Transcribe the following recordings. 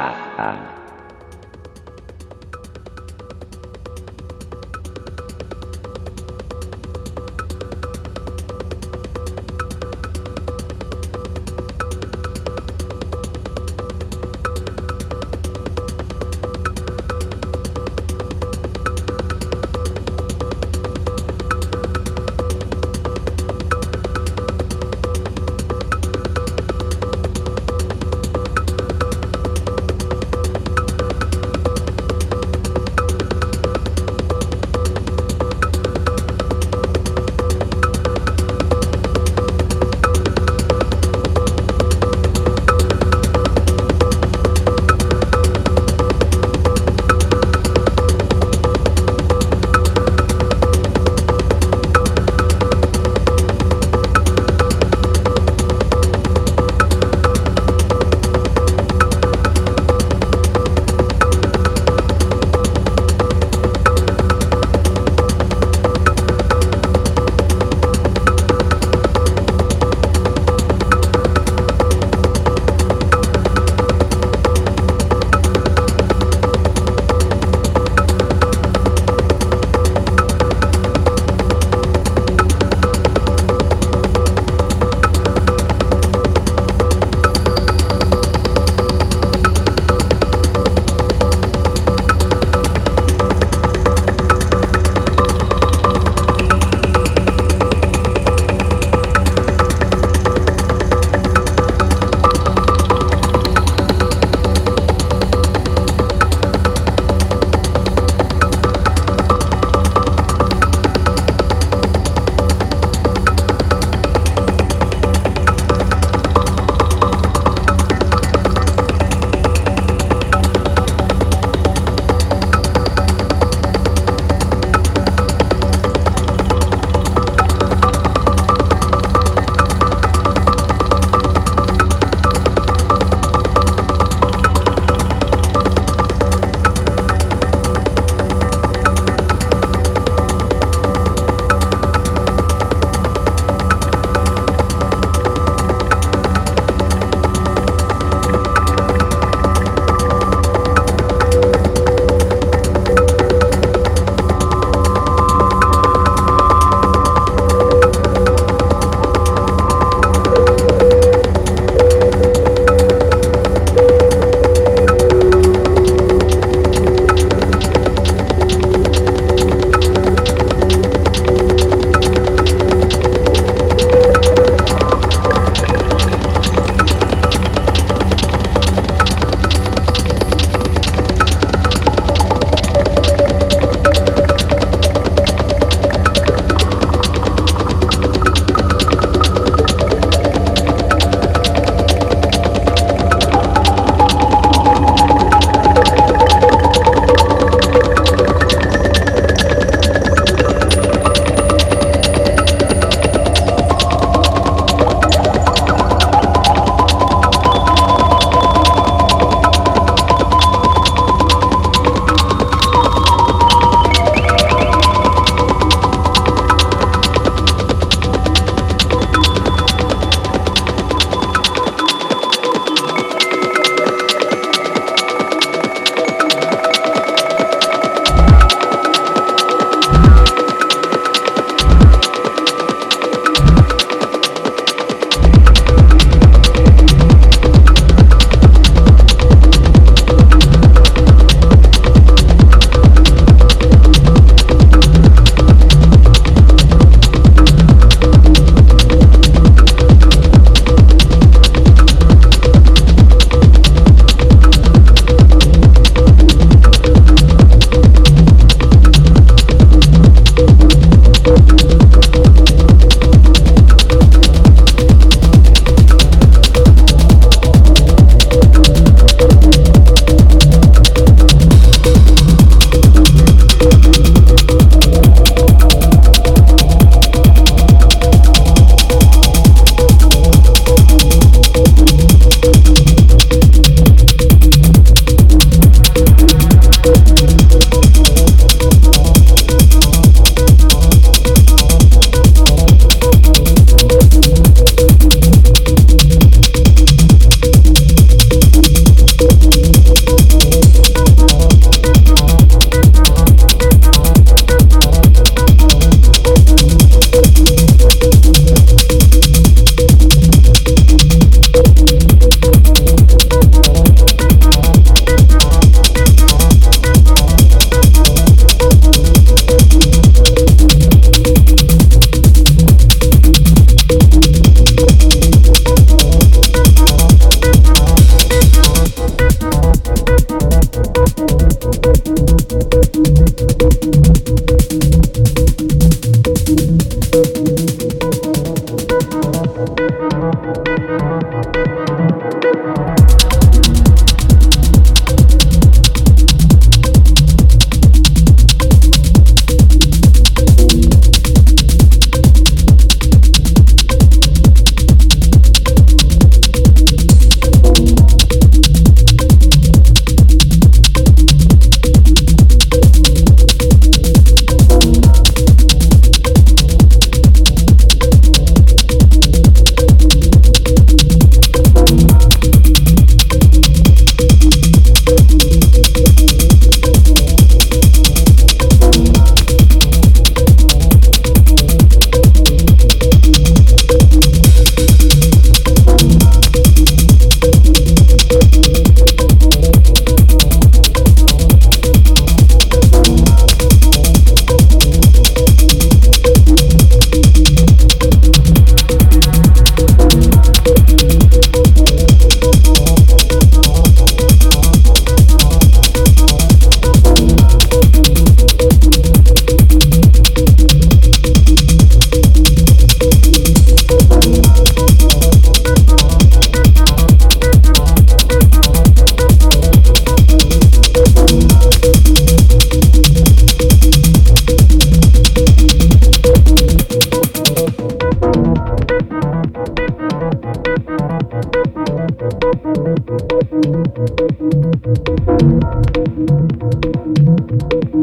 啊啊。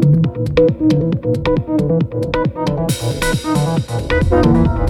Thank you.